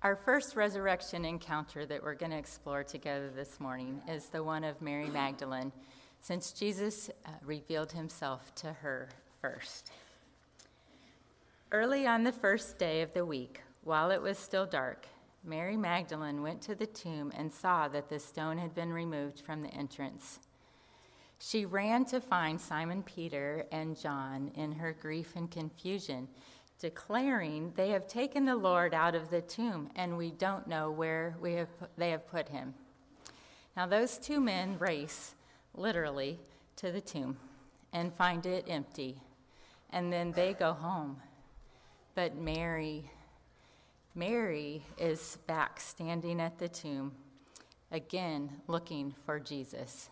Our first resurrection encounter that we're going to explore together this morning is the one of Mary Magdalene, since Jesus uh, revealed himself to her first. Early on the first day of the week, while it was still dark, Mary Magdalene went to the tomb and saw that the stone had been removed from the entrance. She ran to find Simon Peter and John in her grief and confusion, declaring, They have taken the Lord out of the tomb, and we don't know where we have they have put him. Now, those two men race, literally, to the tomb and find it empty, and then they go home. But Mary, Mary is back standing at the tomb, again looking for Jesus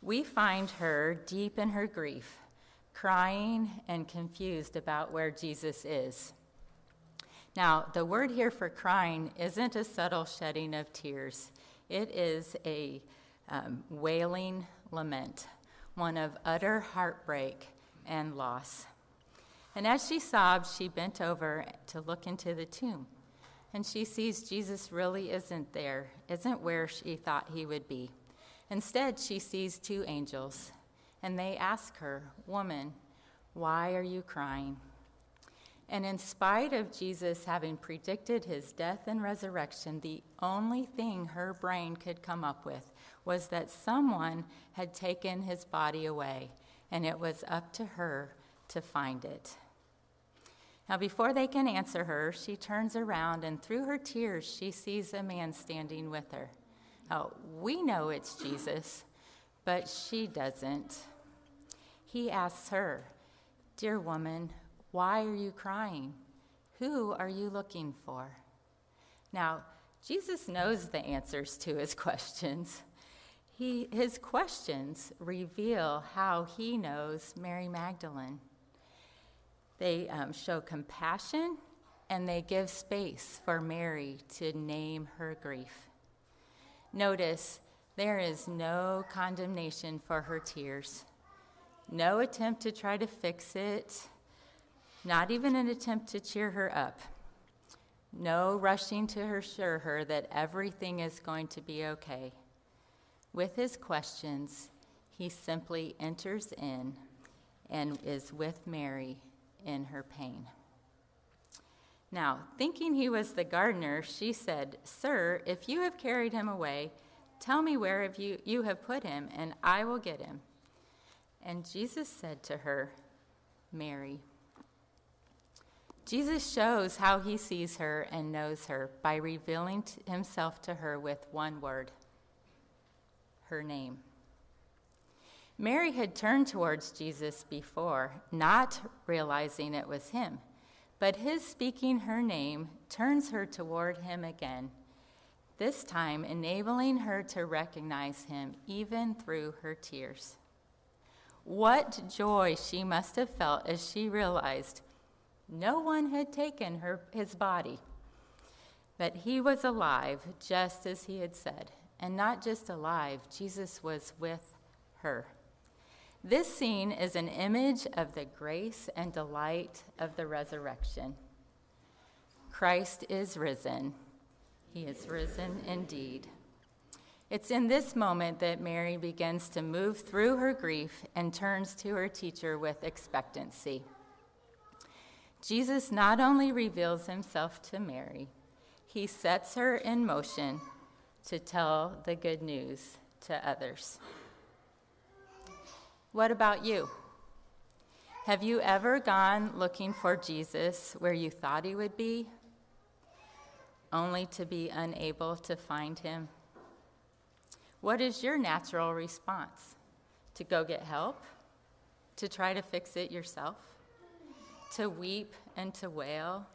we find her deep in her grief, crying and confused about where Jesus is. Now, the word here for crying isn't a subtle shedding of tears, it is a um, wailing lament, one of utter heartbreak and loss. And as she sobbed, she bent over to look into the tomb. And she sees Jesus really isn't there, isn't where she thought he would be. Instead, she sees two angels, and they ask her, Woman, why are you crying? And in spite of Jesus having predicted his death and resurrection, the only thing her brain could come up with was that someone had taken his body away, and it was up to her to find it. Now, before they can answer her, she turns around, and through her tears, she sees a man standing with her. Oh, we know it's Jesus, but she doesn't. He asks her, Dear woman, why are you crying? Who are you looking for? Now, Jesus knows the answers to his questions. He, his questions reveal how he knows Mary Magdalene. They um, show compassion and they give space for Mary to name her grief. Notice there is no condemnation for her tears, no attempt to try to fix it, not even an attempt to cheer her up, no rushing to assure her that everything is going to be okay. With his questions, he simply enters in and is with Mary in her pain. Now, thinking he was the gardener, she said, Sir, if you have carried him away, tell me where have you, you have put him, and I will get him. And Jesus said to her, Mary. Jesus shows how he sees her and knows her by revealing himself to her with one word her name. Mary had turned towards Jesus before, not realizing it was him. But his speaking her name turns her toward him again, this time enabling her to recognize him even through her tears. What joy she must have felt as she realized no one had taken her, his body, but he was alive just as he had said. And not just alive, Jesus was with her. This scene is an image of the grace and delight of the resurrection. Christ is risen. He is risen indeed. It's in this moment that Mary begins to move through her grief and turns to her teacher with expectancy. Jesus not only reveals himself to Mary, he sets her in motion to tell the good news to others. What about you? Have you ever gone looking for Jesus where you thought he would be, only to be unable to find him? What is your natural response? To go get help? To try to fix it yourself? To weep and to wail?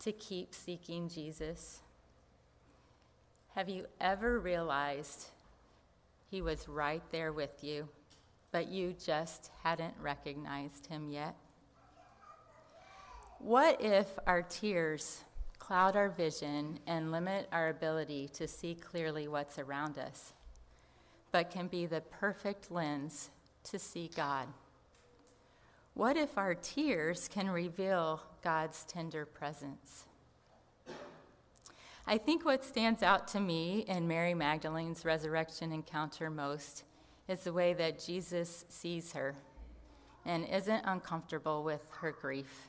To keep seeking Jesus? Have you ever realized he was right there with you? but you just hadn't recognized him yet? What if our tears cloud our vision and limit our ability to see clearly what's around us, but can be the perfect lens to see God? What if our tears can reveal God's tender presence? I think what stands out to me in Mary Magdalene's resurrection encounter most is the way that Jesus sees her and isn't uncomfortable with her grief.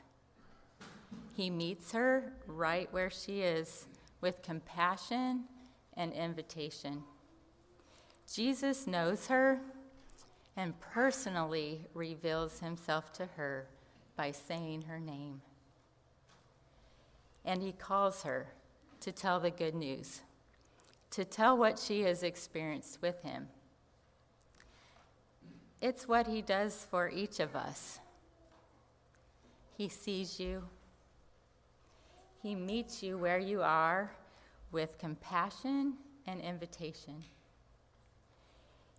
He meets her right where she is with compassion and invitation. Jesus knows her and personally reveals himself to her by saying her name. And he calls her to tell the good news, to tell what she has experienced with him. It's what he does for each of us. He sees you, he meets you where you are with compassion and invitation.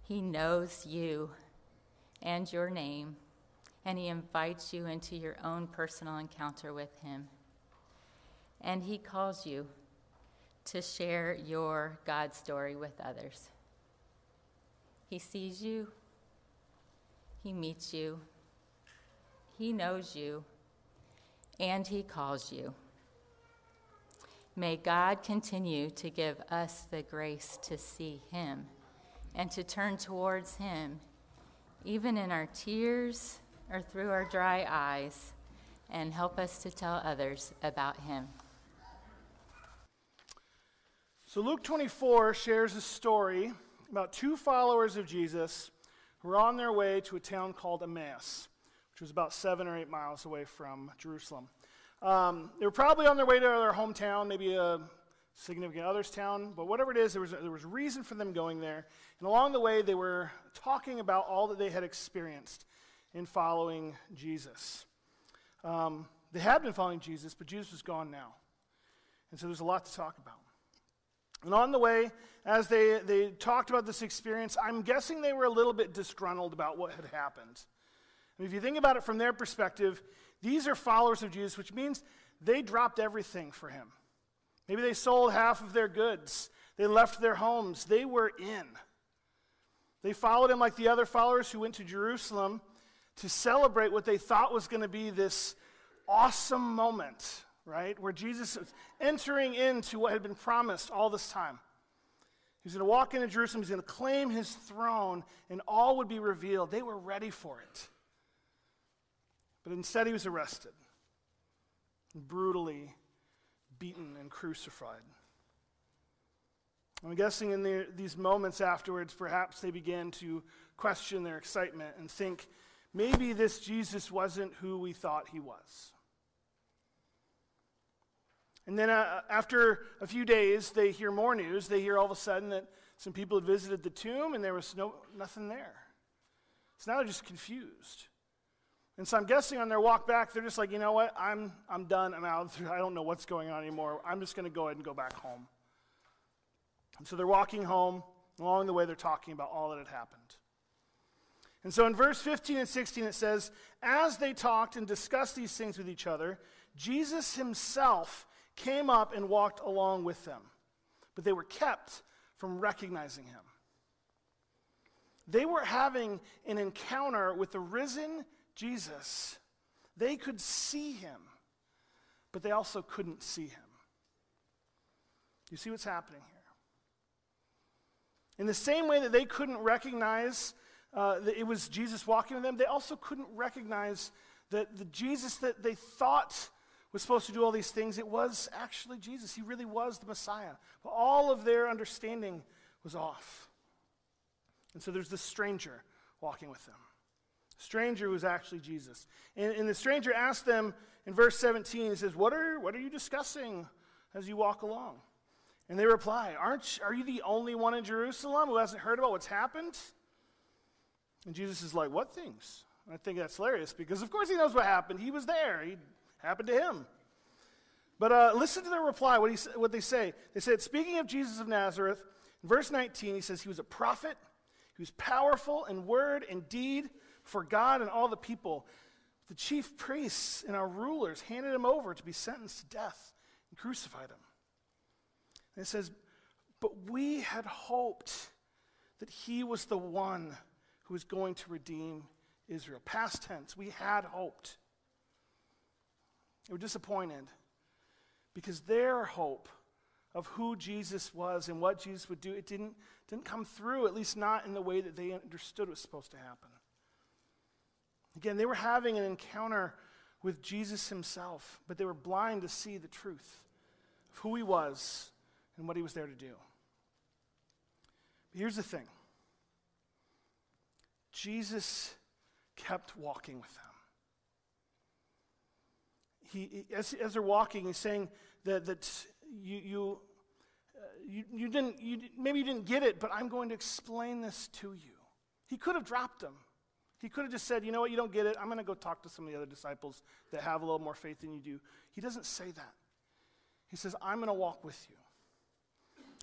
He knows you and your name, and He invites you into your own personal encounter with Him. And He calls you to share your God story with others. He sees you, He meets you, He knows you, and He calls you. May God continue to give us the grace to see Him and to turn towards Him even in our tears or through our dry eyes, and help us to tell others about him. So, Luke 24 shares a story about two followers of Jesus who were on their way to a town called Emmaus, which was about seven or eight miles away from Jerusalem. Um, they were probably on their way to their hometown, maybe a significant other's town, but whatever it is, there was, there was reason for them going there. And along the way, they were talking about all that they had experienced in following Jesus. Um, they had been following Jesus, but Jesus was gone now. And so there's a lot to talk about. And on the way, as they, they talked about this experience, I'm guessing they were a little bit disgruntled about what had happened. Mean, if you think about it from their perspective, these are followers of Jesus, which means they dropped everything for him. Maybe they sold half of their goods. They left their homes. They were in. They followed him like the other followers who went to Jerusalem to celebrate what they thought was going to be this awesome moment, right? Where Jesus was entering into what had been promised all this time. He's going to walk into Jerusalem, he's going to claim his throne, and all would be revealed. They were ready for it. But instead, he was arrested, brutally beaten and crucified. I'm guessing in the, these moments afterwards, perhaps they began to question their excitement and think maybe this Jesus wasn't who we thought he was. And then uh, after a few days, they hear more news. They hear all of a sudden that some people had visited the tomb and there was no, nothing there. So now they're just confused. And so I'm guessing on their walk back, they're just like, you know what? I'm, I'm done. I'm out. I don't know what's going on anymore. I'm just going to go ahead and go back home. And so they're walking home. Along the way, they're talking about all that had happened. And so in verse 15 and 16, it says, As they talked and discussed these things with each other, Jesus himself came up and walked along with them. But they were kept from recognizing him. They were having an encounter with the risen Jesus, they could see him, but they also couldn't see him. You see what's happening here? In the same way that they couldn't recognize uh, that it was Jesus walking with them, they also couldn't recognize that the Jesus that they thought was supposed to do all these things, it was actually Jesus. He really was the Messiah. But all of their understanding was off. And so there's this stranger walking with them stranger was actually Jesus. And, and the stranger asked them in verse 17, he says, what are, what are you discussing as you walk along? And they reply, Aren't, Are you the only one in Jerusalem who hasn't heard about what's happened? And Jesus is like, What things? And I think that's hilarious because, of course, he knows what happened. He was there, it happened to him. But uh, listen to their reply, what, he, what they say. They said, Speaking of Jesus of Nazareth, in verse 19, he says, He was a prophet, he was powerful in word and deed for God and all the people. The chief priests and our rulers handed him over to be sentenced to death and crucified him. And it says, But we had hoped that he was the one who was going to redeem Israel. Past tense, we had hoped. They were disappointed because their hope of who Jesus was and what Jesus would do, it didn't, didn't come through, at least not in the way that they understood was supposed to happen. Again, they were having an encounter with Jesus himself, but they were blind to see the truth of who he was and what he was there to do. But here's the thing Jesus kept walking with them. He, as, as they're walking, he's saying that, that you, you, uh, you, you, didn't, you, maybe you didn't get it, but I'm going to explain this to you. He could have dropped them. He could have just said, you know what, you don't get it. I'm going to go talk to some of the other disciples that have a little more faith than you do. He doesn't say that. He says, I'm going to walk with you.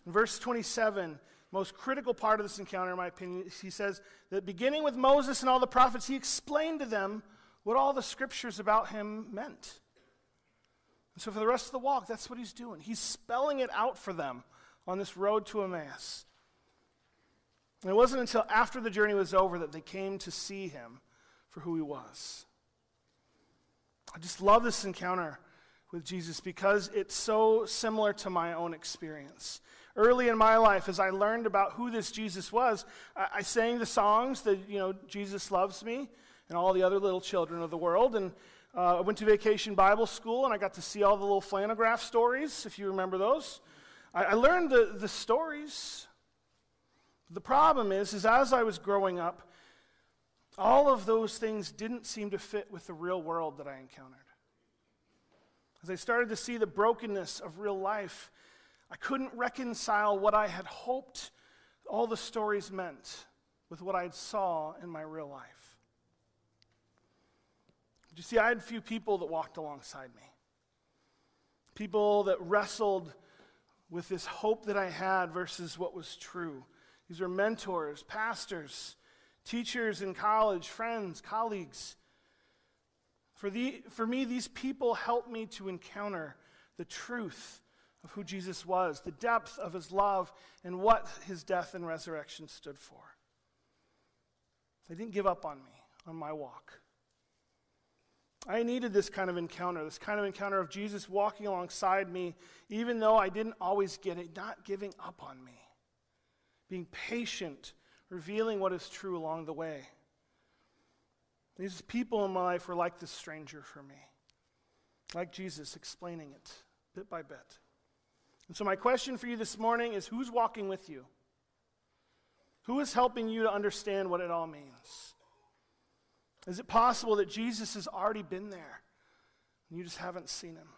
In verse 27, most critical part of this encounter, in my opinion, he says that beginning with Moses and all the prophets, he explained to them what all the scriptures about him meant. And so for the rest of the walk, that's what he's doing. He's spelling it out for them on this road to Emmaus. And it wasn't until after the journey was over that they came to see him for who he was. I just love this encounter with Jesus because it's so similar to my own experience. Early in my life, as I learned about who this Jesus was, I, I sang the songs that, you know, Jesus loves me and all the other little children of the world. And uh, I went to vacation Bible school and I got to see all the little flannelgraph stories, if you remember those. I, I learned the, the stories. The problem is, is as I was growing up, all of those things didn't seem to fit with the real world that I encountered. As I started to see the brokenness of real life, I couldn't reconcile what I had hoped all the stories meant with what I saw in my real life. You see, I had few people that walked alongside me. People that wrestled with this hope that I had versus what was true. These were mentors, pastors, teachers in college, friends, colleagues. For, the, for me, these people helped me to encounter the truth of who Jesus was, the depth of his love, and what his death and resurrection stood for. They didn't give up on me on my walk. I needed this kind of encounter, this kind of encounter of Jesus walking alongside me, even though I didn't always get it, not giving up on me, being patient, revealing what is true along the way. These people in my life were like this stranger for me, like Jesus explaining it bit by bit. And so, my question for you this morning is who's walking with you? Who is helping you to understand what it all means? Is it possible that Jesus has already been there and you just haven't seen him?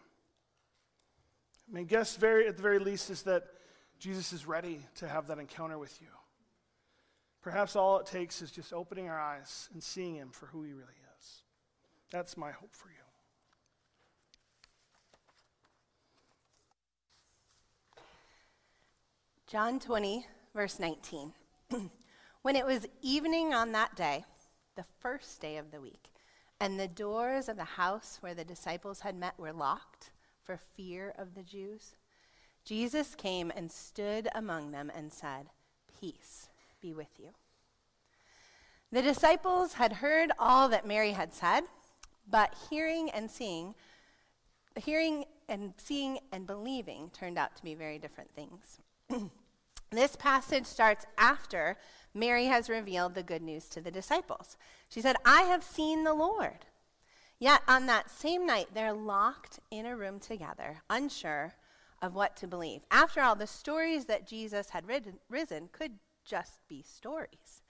I mean, guess very, at the very least is that Jesus is ready to have that encounter with you. Perhaps all it takes is just opening our eyes and seeing him for who he really is. That's my hope for you. John 20, verse 19. when it was evening on that day, the first day of the week, and the doors of the house where the disciples had met were locked for fear of the Jews. Jesus came and stood among them and said, Peace be with you. The disciples had heard all that Mary had said, but hearing and seeing, hearing and seeing and believing turned out to be very different things. this passage starts after Mary has revealed the good news to the disciples. She said, I have seen the Lord. Yet on that same night, they're locked in a room together, unsure of what to believe. After all, the stories that Jesus had ridden, risen could just be stories.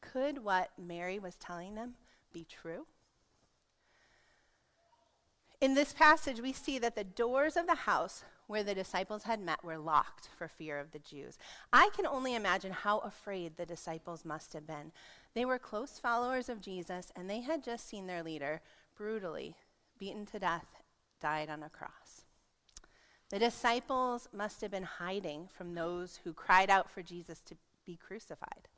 Could what Mary was telling them be true? In this passage, we see that the doors of the house where the disciples had met were locked for fear of the Jews. I can only imagine how afraid the disciples must have been. They were close followers of Jesus, and they had just seen their leader brutally beaten to death, died on a cross. The disciples must have been hiding from those who cried out for Jesus to be crucified.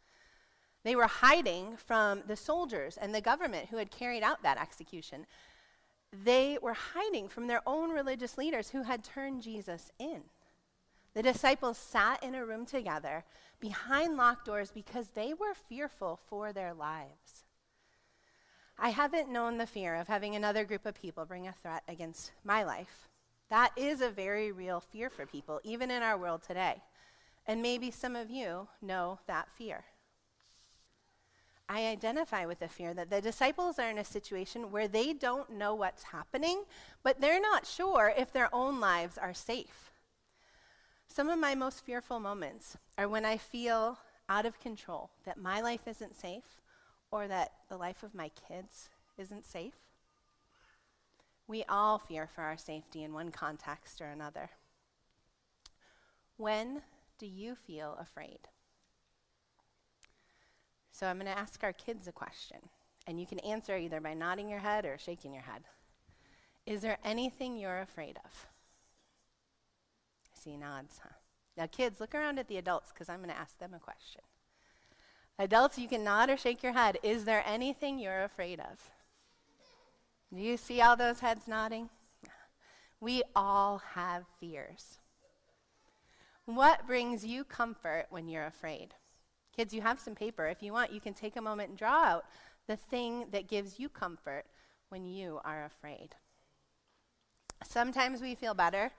They were hiding from the soldiers and the government who had carried out that execution they were hiding from their own religious leaders who had turned Jesus in. The disciples sat in a room together behind locked doors because they were fearful for their lives. I haven't known the fear of having another group of people bring a threat against my life That is a very real fear for people, even in our world today. And maybe some of you know that fear. I identify with the fear that the disciples are in a situation where they don't know what's happening, but they're not sure if their own lives are safe. Some of my most fearful moments are when I feel out of control, that my life isn't safe, or that the life of my kids isn't safe. We all fear for our safety in one context or another. When do you feel afraid? So I'm going to ask our kids a question, and you can answer either by nodding your head or shaking your head. Is there anything you're afraid of? I see nods, huh? Now, kids, look around at the adults because I'm going to ask them a question. Adults, you can nod or shake your head. Is there anything you're afraid of? Do you see all those heads nodding? We all have fears. What brings you comfort when you're afraid? Kids, you have some paper. If you want, you can take a moment and draw out the thing that gives you comfort when you are afraid. Sometimes we feel better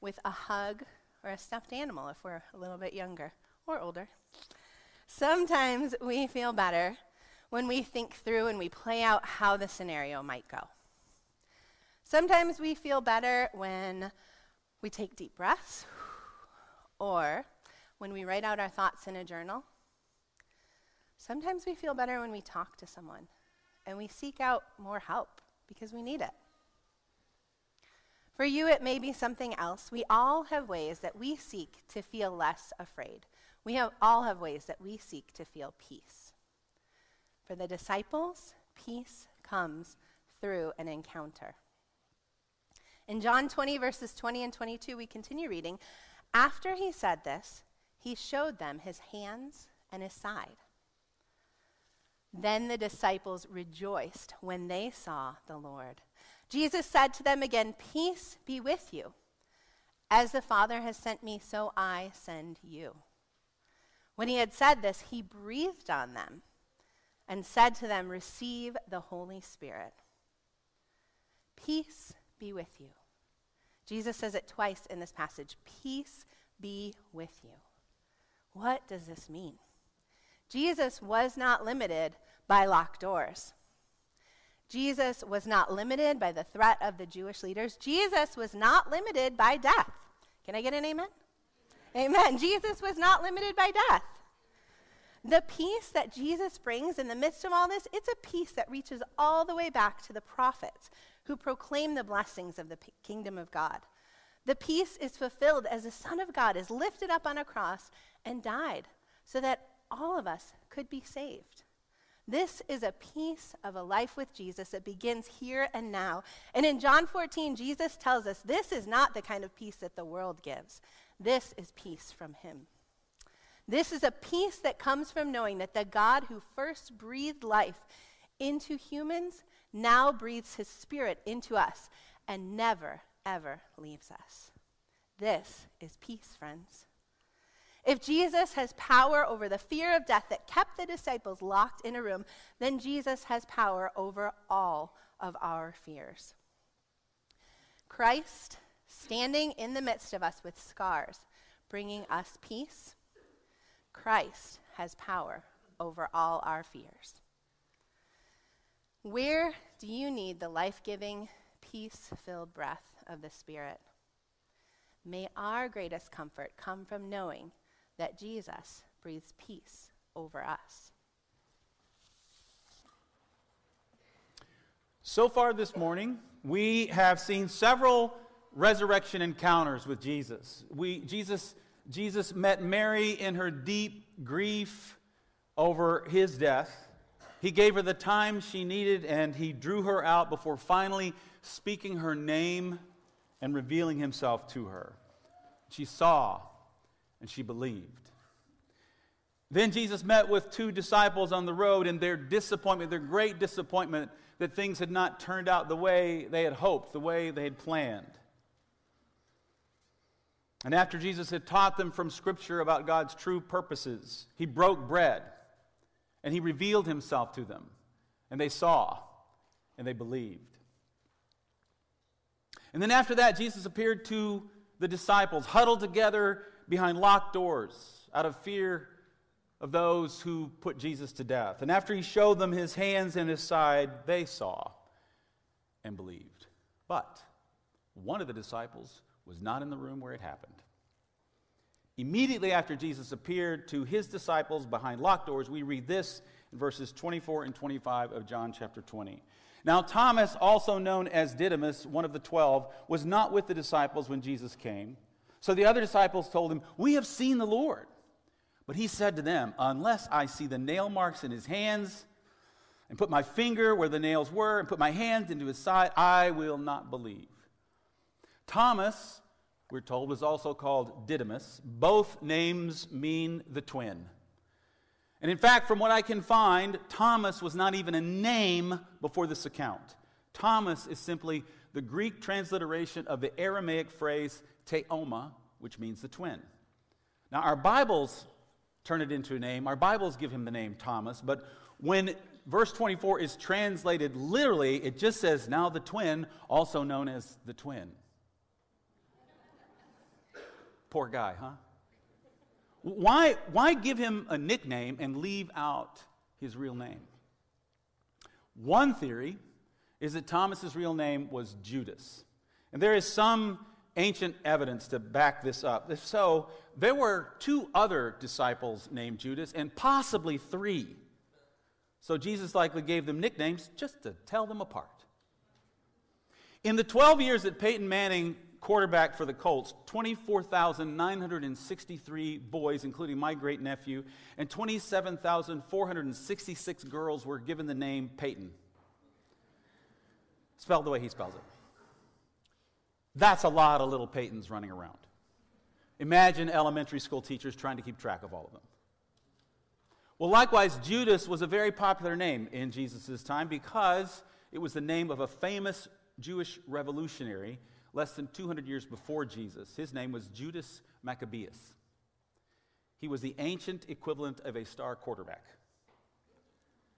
with a hug or a stuffed animal if we're a little bit younger or older. Sometimes we feel better when we think through and we play out how the scenario might go. Sometimes we feel better when we take deep breaths or when we write out our thoughts in a journal. Sometimes we feel better when we talk to someone and we seek out more help because we need it. For you, it may be something else. We all have ways that we seek to feel less afraid. We have, all have ways that we seek to feel peace. For the disciples, peace comes through an encounter. In John 20, verses 20 and 22, we continue reading. After he said this, he showed them his hands and his side. Then the disciples rejoiced when they saw the Lord. Jesus said to them again, Peace be with you. As the Father has sent me, so I send you. When he had said this, he breathed on them and said to them, Receive the Holy Spirit. Peace be with you. Jesus says it twice in this passage Peace be with you. What does this mean? Jesus was not limited by locked doors. Jesus was not limited by the threat of the Jewish leaders. Jesus was not limited by death. Can I get an amen? Amen. Jesus was not limited by death. The peace that Jesus brings in the midst of all this, it's a peace that reaches all the way back to the prophets who proclaim the blessings of the p- kingdom of God. The peace is fulfilled as the Son of God is lifted up on a cross and died so that all of us could be saved. This is a piece of a life with Jesus that begins here and now. And in John 14, Jesus tells us this is not the kind of peace that the world gives. This is peace from Him. This is a peace that comes from knowing that the God who first breathed life into humans now breathes His Spirit into us and never, ever leaves us. This is peace, friends. If Jesus has power over the fear of death that kept the disciples locked in a room, then Jesus has power over all of our fears. Christ, standing in the midst of us with scars, bringing us peace, Christ has power over all our fears. Where do you need the life giving, peace filled breath of the Spirit? May our greatest comfort come from knowing that Jesus breathes peace over us. So far this morning, we have seen several resurrection encounters with Jesus. We, Jesus, Jesus met Mary in her deep grief over his death. He gave her the time she needed and he drew her out before finally speaking her name and revealing himself to her. She saw and she believed. Then Jesus met with two disciples on the road, and their disappointment, their great disappointment that things had not turned out the way they had hoped, the way they had planned. And after Jesus had taught them from Scripture about God's true purposes, he broke bread and he revealed himself to them. And they saw and they believed. And then after that, Jesus appeared to the disciples, huddled together behind locked doors out of fear of those who put Jesus to death. And after he showed them his hands and his side, they saw and believed. But one of the disciples was not in the room where it happened. Immediately after Jesus appeared to his disciples behind locked doors, we read this in verses 24 and 25 of John chapter 20. Now, Thomas, also known as Didymus, one of the twelve, was not with the disciples when Jesus came. So the other disciples told him, We have seen the Lord. But he said to them, Unless I see the nail marks in his hands, and put my finger where the nails were, and put my hand into his side, I will not believe. Thomas, we're told, was also called Didymus. Both names mean the twin. And in fact, from what I can find, Thomas was not even a name before this account. Thomas is simply the Greek transliteration of the Aramaic phrase teoma, which means the twin. Now, our Bibles turn it into a name. Our Bibles give him the name Thomas, but when verse 24 is translated literally, it just says, now the twin, also known as the twin. Poor guy, huh? Why, why give him a nickname and leave out his real name? One theory is that Thomas's real name was Judas. And there is some ancient evidence to back this up. If so, there were two other disciples named Judas and possibly three. So Jesus likely gave them nicknames just to tell them apart. In the 12 years that Peyton Manning quarterback for the Colts, 24,963 boys, including my great nephew, and 27,466 girls were given the name Peyton. Spelled the way he spells it. That's a lot of little Peytons running around. Imagine elementary school teachers trying to keep track of all of them. Well, likewise, Judas was a very popular name in Jesus' time because it was the name of a famous Jewish revolutionary less than 200 years before Jesus. His name was Judas Maccabeus. He was the ancient equivalent of a star quarterback.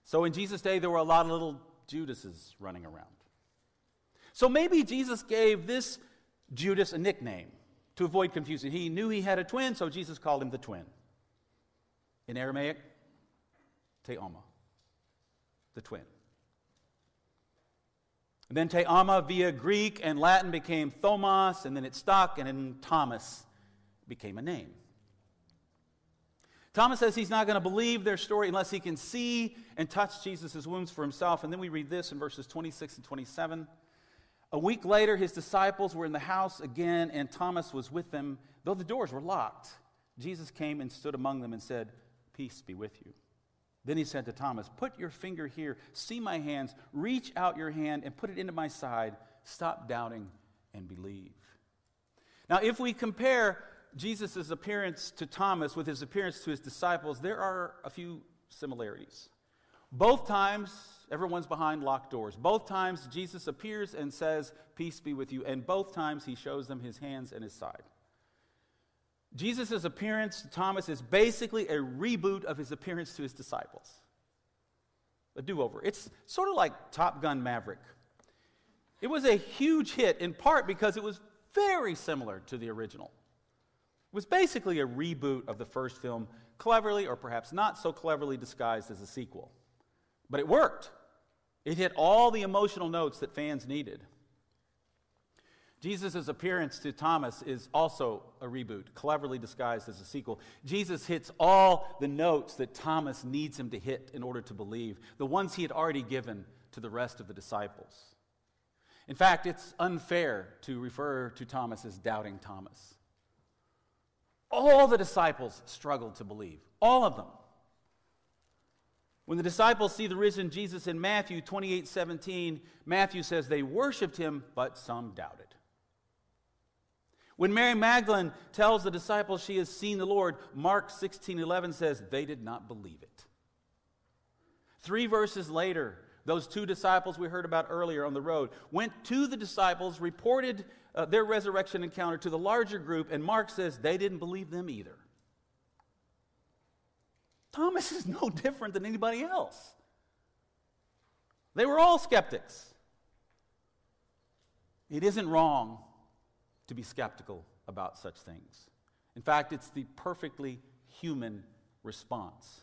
So in Jesus' day, there were a lot of little Judases running around. So maybe Jesus gave this Judas a nickname to avoid confusion. He knew he had a twin, so Jesus called him the twin. In Aramaic, Teoma, the twin. And then Teoma via Greek and Latin became Thomas, and then it stuck, and then Thomas became a name. Thomas says he's not going to believe their story unless he can see and touch Jesus' wounds for himself. And then we read this in verses 26 and 27. A week later, his disciples were in the house again, and Thomas was with them, though the doors were locked. Jesus came and stood among them and said, Peace be with you. Then he said to Thomas, Put your finger here, see my hands, reach out your hand and put it into my side. Stop doubting and believe. Now, if we compare Jesus' appearance to Thomas with his appearance to his disciples, there are a few similarities. Both times, everyone's behind locked doors. Both times, Jesus appears and says, Peace be with you. And both times, he shows them his hands and his side. Jesus' appearance to Thomas is basically a reboot of his appearance to his disciples. A do over. It's sort of like Top Gun Maverick. It was a huge hit in part because it was very similar to the original. It was basically a reboot of the first film, cleverly or perhaps not so cleverly disguised as a sequel. But it worked. It hit all the emotional notes that fans needed. Jesus' appearance to Thomas is also a reboot, cleverly disguised as a sequel. Jesus hits all the notes that Thomas needs him to hit in order to believe, the ones he had already given to the rest of the disciples. In fact, it's unfair to refer to Thomas as doubting Thomas. All the disciples struggled to believe, all of them. When the disciples see the risen Jesus in Matthew 28 17, Matthew says they worshiped him, but some doubted. When Mary Magdalene tells the disciples she has seen the Lord, Mark 16 11 says they did not believe it. Three verses later, those two disciples we heard about earlier on the road went to the disciples, reported uh, their resurrection encounter to the larger group, and Mark says they didn't believe them either. Thomas is no different than anybody else. They were all skeptics. It isn't wrong to be skeptical about such things. In fact, it's the perfectly human response.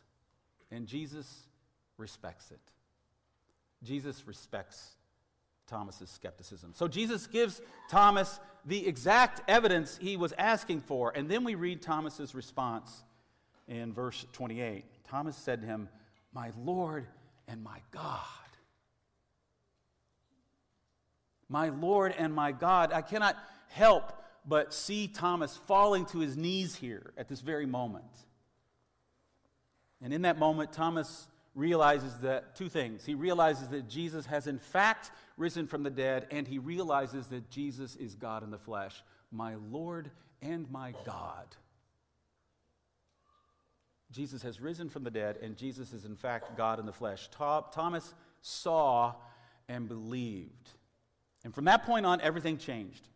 And Jesus respects it. Jesus respects Thomas's skepticism. So Jesus gives Thomas the exact evidence he was asking for. And then we read Thomas's response in verse 28. Thomas said to him, My Lord and my God. My Lord and my God. I cannot help but see Thomas falling to his knees here at this very moment. And in that moment, Thomas realizes that two things. He realizes that Jesus has in fact risen from the dead, and he realizes that Jesus is God in the flesh, my Lord and my God. Jesus has risen from the dead, and Jesus is in fact God in the flesh. Thomas saw and believed. And from that point on, everything changed.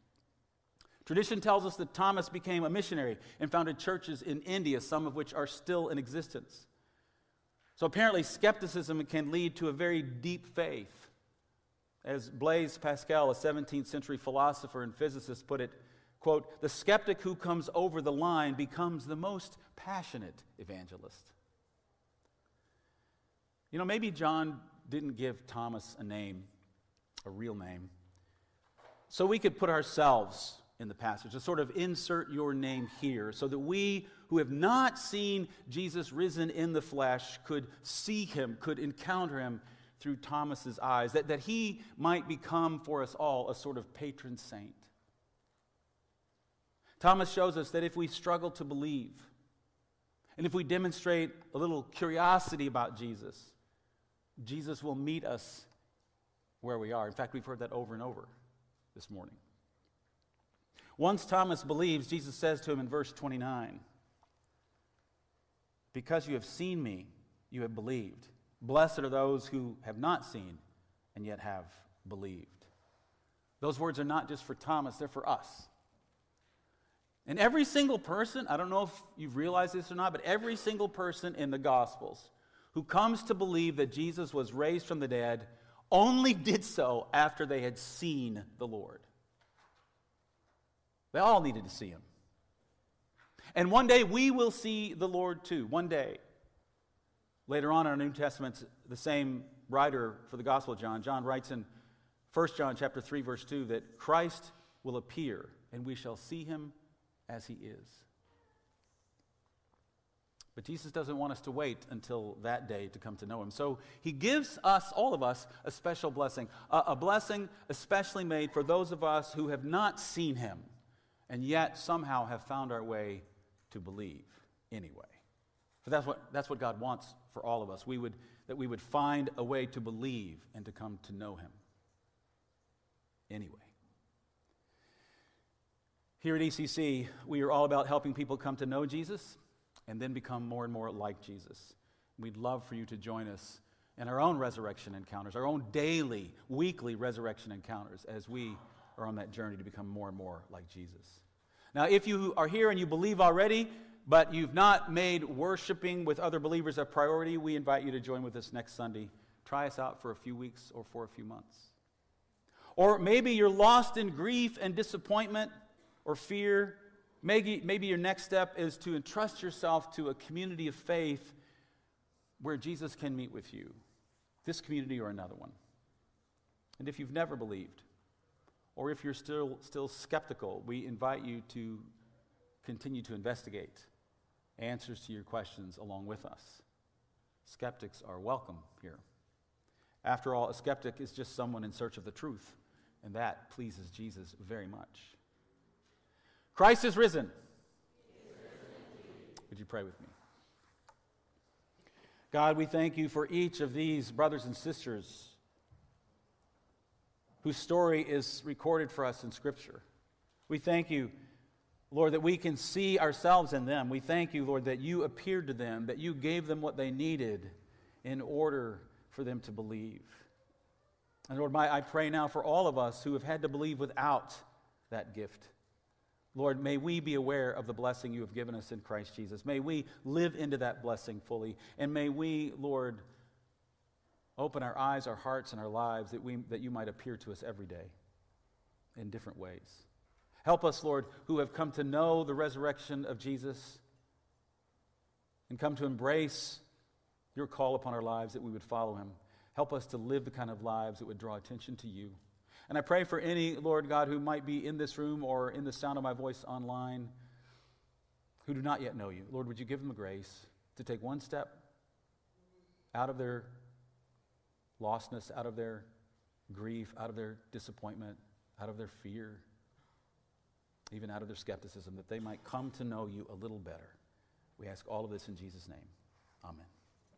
Tradition tells us that Thomas became a missionary and founded churches in India, some of which are still in existence. So apparently, skepticism can lead to a very deep faith. As Blaise Pascal, a 17th century philosopher and physicist, put it, quote, the skeptic who comes over the line becomes the most passionate evangelist. You know, maybe John didn't give Thomas a name, a real name, so we could put ourselves in the passage, to sort of insert your name here, so that we who have not seen Jesus risen in the flesh could see him, could encounter him through Thomas's eyes, that, that he might become for us all a sort of patron saint. Thomas shows us that if we struggle to believe, and if we demonstrate a little curiosity about Jesus, Jesus will meet us where we are. In fact, we've heard that over and over this morning. Once Thomas believes, Jesus says to him in verse 29 Because you have seen me, you have believed. Blessed are those who have not seen and yet have believed. Those words are not just for Thomas, they're for us. And every single person, I don't know if you've realized this or not, but every single person in the Gospels who comes to believe that Jesus was raised from the dead only did so after they had seen the Lord. They all needed to see him. And one day we will see the Lord too. One day. Later on in our New Testament, the same writer for the Gospel of John, John writes in 1 John chapter 3, verse 2, that Christ will appear and we shall see him as he is. But Jesus doesn't want us to wait until that day to come to know him. So he gives us, all of us, a special blessing, a, a blessing especially made for those of us who have not seen him and yet somehow have found our way to believe anyway. For that's what, that's what God wants for all of us. We would, that we would find a way to believe and to come to know Him anyway. Here at ECC, we are all about helping people come to know Jesus and then become more and more like Jesus. We'd love for you to join us in our own resurrection encounters, our own daily, weekly resurrection encounters as we are on that journey to become more and more like Jesus. Now, if you are here and you believe already, but you've not made worshiping with other believers a priority, we invite you to join with us next Sunday. Try us out for a few weeks or for a few months. Or maybe you're lost in grief and disappointment or fear. Maybe, maybe your next step is to entrust yourself to a community of faith where Jesus can meet with you, this community or another one. And if you've never believed, or if you're still, still skeptical, we invite you to continue to investigate answers to your questions along with us. Skeptics are welcome here. After all, a skeptic is just someone in search of the truth, and that pleases Jesus very much. Christ is risen. Would you pray with me? God, we thank you for each of these brothers and sisters whose story is recorded for us in Scripture. We thank you, Lord, that we can see ourselves in them. We thank you, Lord, that you appeared to them, that you gave them what they needed in order for them to believe. And Lord, my, I pray now for all of us who have had to believe without that gift. Lord, may we be aware of the blessing you have given us in Christ Jesus. May we live into that blessing fully. And may we, Lord, Open our eyes, our hearts, and our lives that, we, that you might appear to us every day. in different ways. Help us, Lord, who have come to know the resurrection of Jesus and come to embrace your call upon our lives that we would follow him. Help us to live the kind of lives that would draw attention to you. And I pray for any, Lord God, who might be in this room or in the sound of my voice online who do not yet know you. Lord, would you give them a grace to take one step out of their lostness, out of their grief, out of their disappointment, out of their fear, even out of their skepticism, that they might come to know you a little better. We ask all of this in Jesus' name. Amen.